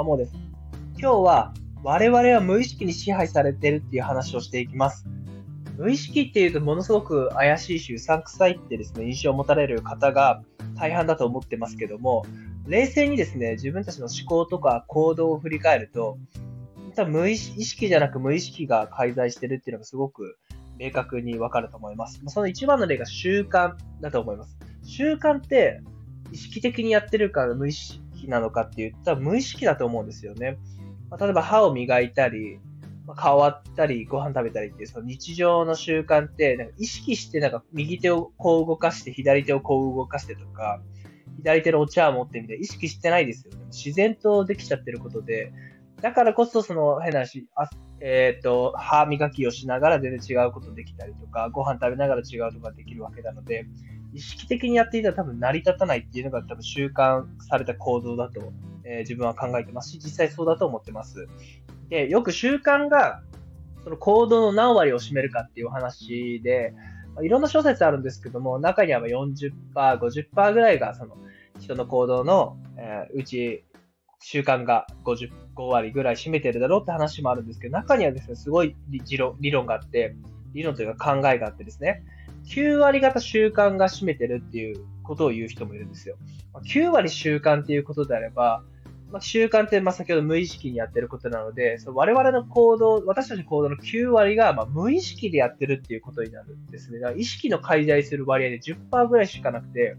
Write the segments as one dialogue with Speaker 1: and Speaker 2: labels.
Speaker 1: まもです。今日は我々は無意識に支配されてるっていう話をしていきます。無意識っていうとものすごく怪しいし、うさんくさいってですね、印象を持たれる方が大半だと思ってますけども、冷静にですね、自分たちの思考とか行動を振り返ると、多分無意識じゃなく無意識が介在してるっていうのがすごく明確にわかると思います。その一番の例が習慣だと思います。習慣って意識的にやってるから無意識なのかって言ったら無意識だと思うんですよね。まあ、例えば歯を磨いたり、まあ、顔洗ったり、ご飯食べたりっていうその日常の習慣って、なんか意識してなんか右手をこう動かして、左手をこう動かしてとか、左手のお茶を持ってみて意識してないですよね。自然とできちゃってることで、だからこそその変な話、あえっ、ー、と、歯磨きをしながら全然違うことできたりとか、ご飯食べながら違うとかできるわけなので、意識的にやっていたら多分成り立たないっていうのが多分習慣された行動だと、えー、自分は考えてますし、実際そうだと思ってます。で、よく習慣がその行動の何割を占めるかっていう話で、いろんな諸説あるんですけども、中には40%、50%ぐらいがその人の行動の、えー、うち習慣が55割ぐらい占めてるだろうって話もあるんですけど、中にはですね、すごい理論があって、理論というか考えがあってですね、9割方習慣が占めてるっていうことを言う人もいるんですよ。9割習慣っていうことであれば、まあ、習慣ってまあ先ほど無意識にやってることなので、その我々の行動、私たちの行動の9割がまあ無意識でやってるっていうことになるんですね。だから意識の介在する割合で10%ぐらいしかなくて、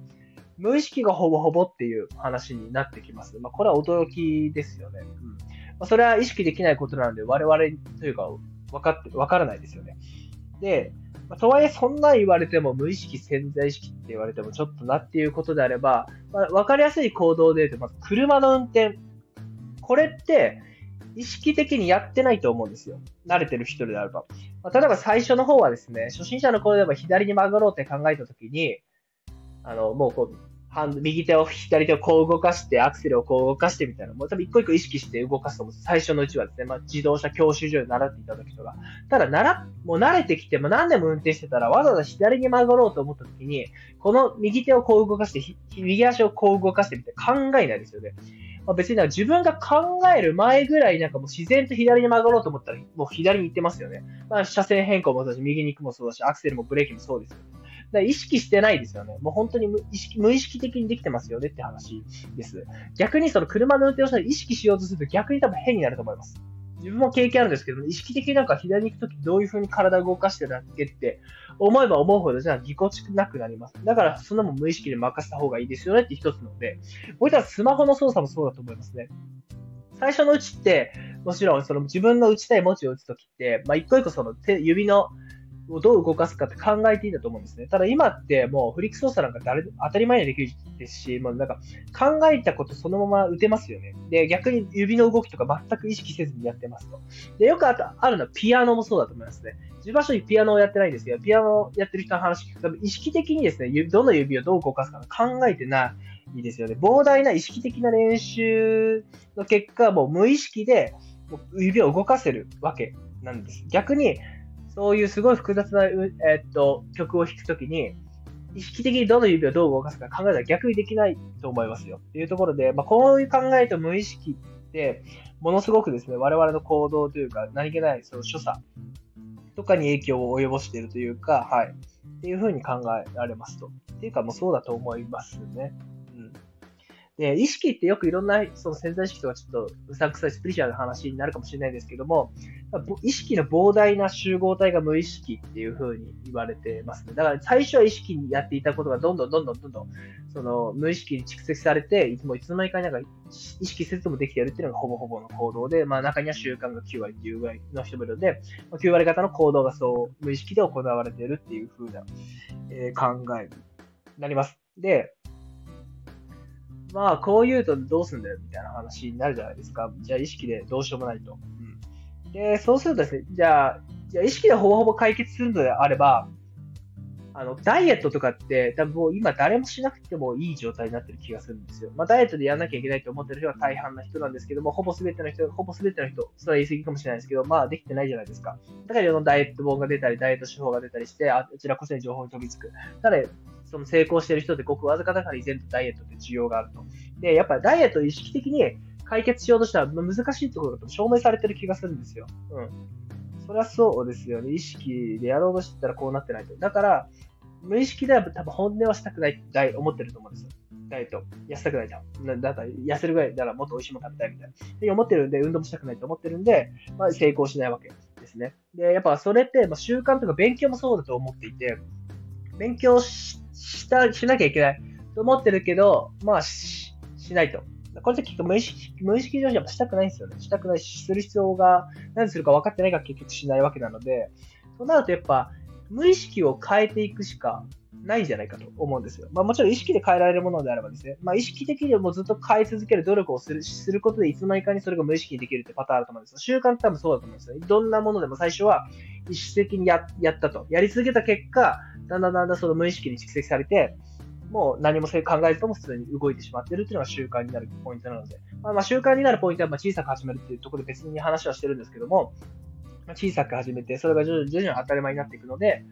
Speaker 1: 無意識がほぼほぼっていう話になってきます。まあ、これは驚きですよね。うんまあ、それは意識できないことなので、我々というか、分かって、分からないですよね。で、ま、とはいえそんな言われても無意識潜在意識って言われてもちょっとなっていうことであれば、まあ、分かりやすい行動で言うと、まず車の運転。これって意識的にやってないと思うんですよ。慣れてる人であれば。まあ、例えば最初の方はですね、初心者の頃でも左に曲がろうって考えたときに、あの、もうこう、ハンド、右手を左手をこう動かして、アクセルをこう動かしてみたいな、もう多分一個一個意識して動かすと思う。最初のうちはですね、まあ、自動車教習所で習っていた時とか。ただ、なら、もう慣れてきて、も何年も運転してたら、わざわざ左に曲がろうと思った時に、この右手をこう動かして、右足をこう動かしてみて考えないですよね。まあ、別になんか自分が考える前ぐらいなんかもう自然と左に曲がろうと思ったら、もう左に行ってますよね。まあ、車線変更もそうだし、右に行くもそうだし、アクセルもブレーキもそうですよね。だ意識してないですよね。もう本当に無意識無意識的にできてますよねって話です。逆にその車の運転をしたら意識しようとすると逆に多分変になると思います。自分も経験あるんですけど、意識的になんか左に行くときどういう風に体を動かしてるだっけって思えば思うほどじゃあぎこちなくなります。だからそんなもん無意識で任せた方がいいですよねって一つので、もう一つはスマホの操作もそうだと思いますね。最初のうちって、もちろんその自分の打ちたい文字を打つときって、まあ、一個一個その手、指のをどう動かすかって考えていいんだと思うんですね。ただ今ってもうフリック操作なんか誰当たり前にできるですし、もうなんか考えたことそのまま打てますよね。で、逆に指の動きとか全く意識せずにやってますと。で、よくああるのはピアノもそうだと思いますね。自分は正直ピアノをやってないんですけど、ピアノをやってる人の話聞くと、意識的にですね、どの指をどう動かすか考えてないですよね。膨大な意識的な練習の結果、もう無意識で指を動かせるわけなんです。逆に、そういうすごい複雑な、えー、っと、曲を弾くときに、意識的にどの指をどう動かすか考えたら逆にできないと思いますよ。っていうところで、まあ、こういう考えと無意識って、ものすごくですね、我々の行動というか、何気ないその所作とかに影響を及ぼしているというか、はい。っていうふうに考えられますと。っていうか、もうそうだと思いますね。で、意識ってよくいろんな、その潜在意識とかちょっとうさくさいスピリチュアルな話になるかもしれないですけども、意識の膨大な集合体が無意識っていう風に言われてますね。だから最初は意識にやっていたことがどんどんどんどんどんどん、その無意識に蓄積されて、いつもいつの間にかなんか意識せずともできてやるっていうのがほぼほぼの行動で、まあ中には習慣が9割っていうぐらいの人もいるので、9割方の行動がそう無意識で行われているっていう風な、えー、考えになります。で、まあ、こう言うとどうすんだよみたいな話になるじゃないですか。じゃあ意識でどうしようもないと。うん、で、そうするとですね、じゃあ、じゃあ意識でほぼほぼ解決するのであれば、あの、ダイエットとかって、多分もう今誰もしなくてもいい状態になってる気がするんですよ。まあ、ダイエットでやんなきゃいけないと思ってる人は大半な人なんですけども、ほぼ全ての人、ほぼ全ての人、それは言い過ぎかもしれないですけど、まあ、できてないじゃないですか。だからいろんなダイエット本が出たり、ダイエット手法が出たりして、あちらこそに情報に飛びつく。ただ、その成功してる人ってごくわずかだから依然とダイエットって需要があると。で、やっぱりダイエットを意識的に解決しようとしたら難しいところが証明されてる気がするんですよ。うん。そりゃそうですよね。意識でやろうとしたらこうなってないと。だから、無意識では多分本音はしたくないって思ってると思うんですよ。ダイエット、痩せたくないじゃん。だから痩せるぐらいならもっと美味しいもの食べたいみたいな。で、思ってるんで、運動もしたくないと思ってるんで、まあ、成功しないわけですね。で、やっぱそれって、まあ、習慣とか勉強もそうだと思っていて、勉強しした、しなきゃいけないと思ってるけど、まあ、ししないと。これって結構無意識、無意識上やっぱしたくないんですよね。したくないし、する必要が、何するか分かってないから結局しないわけなので、となるとやっぱ、無意識を変えていくしかないんじゃないかと思うんですよ。まあもちろん意識で変えられるものであればですね、まあ意識的にもずっと変え続ける努力をするすることでいつの間にかにそれが無意識にできるってパターンあると思うんですよ。習慣って多分そうだと思うんですよ。どんなものでも最初は意識的にややったと。やり続けた結果、だんだんだんだんその無意識に蓄積されて、もう何も考えずとも普通に動いてしまっているっていうのが習慣になるポイントなので、まあ、まあ習慣になるポイントはま小さく始めるっていうところで別に話はしてるんですけども、小さく始めて、それが徐々に当たり前になっていくので、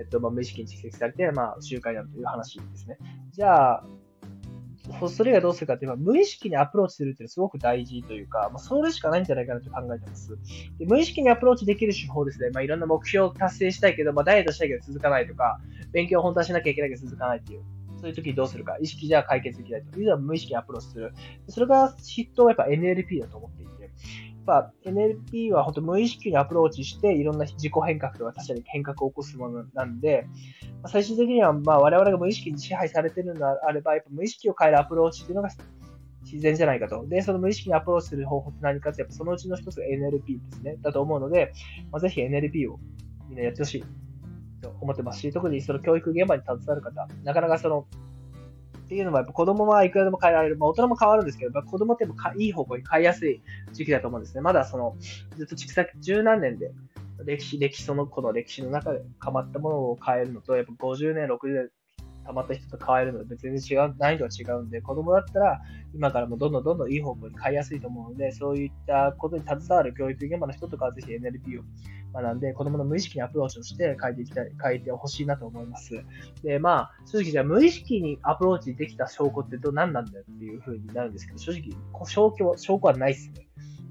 Speaker 1: えっと、まあ、無意識に蓄積されて、まあ、習慣になるという話ですね。じゃあ、それがどうするかっていうと、無意識にアプローチするっていうのはすごく大事というか、まあ、それしかないんじゃないかなと考えてます。で無意識にアプローチできる手法ですね。まあ、いろんな目標を達成したいけど、まあ、ダイエットしたいけど続かないとか、勉強を本当はしなきゃいけないけど続かないっていう。そういう時にどうするか。意識じゃ解決できないというのは無意識にアプローチする。それが筆頭はやっぱ NLP だと思っていて。やっぱ NLP は本当無意識にアプローチしていろんな自己変革とか他者に変革を起こすものなんで、まあ、最終的にはまあ我々が無意識に支配されているのであれば、やっぱ無意識を変えるアプローチっていうのが自然じゃないかと。で、その無意識にアプローチする方法って何かって、やっぱそのうちの一つが NLP ですね。だと思うので、まあ、ぜひ NLP をみんなやってほしいと思ってますし、特にその教育現場に携わる方、なかなかそのっていうのも、やっぱ子供はいくらでも変えられる。まあ、大人も変わるんですけど、やっぱ子供っていい方向に変えやすい時期だと思うんですね。まだその、ずっと蓄積十何年で、歴史、歴史、その子の歴史の中で変わったものを変えるのと、やっぱ50年、60年溜まった人と変えるので全然違う、難易度は違うんで、子供だったら今からもどんどんどんどんいい方向に変えやすいと思うので、そういったことに携わる教育現場の人とかはぜひ NLP を学んで、子供の無意識にアプローチをして変えていきたい、変えてほしいなと思います。で、まあ、正直じゃあ無意識にアプローチできた証拠ってど何なんだよっていう風になるんですけど、正直、証拠、証拠はないっすね。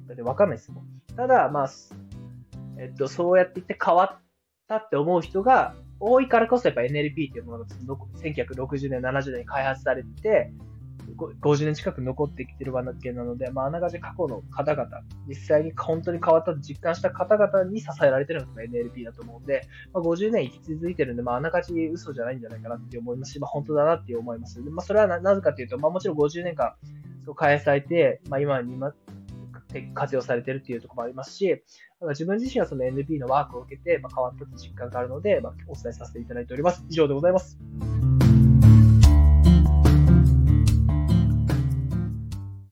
Speaker 1: だってわかんないっすもん。ただ、まあ、えっと、そうやって言って変わったって思う人が多いからこそやっぱ NLP っていうものが1960年、70年に開発されて、50年近く残ってきてるわけなので、まあ、ながち過去の方々、実際に本当に変わったと実感した方々に支えられてるのが NLP だと思うんで、まあ、50年生き続いてるんで、まあ、あながち嘘じゃないんじゃないかなって思いますし、まあ、本当だなって思います。でまあ、それはなぜかというと、まあ、もちろん50年間、そう開発されて、まあ、今に活用されてるっていうところもありますし、自分自身はその NP のワークを受けて、まあ、変わったと実感があるので、まあ、お伝えさせていただいております。以上でございます。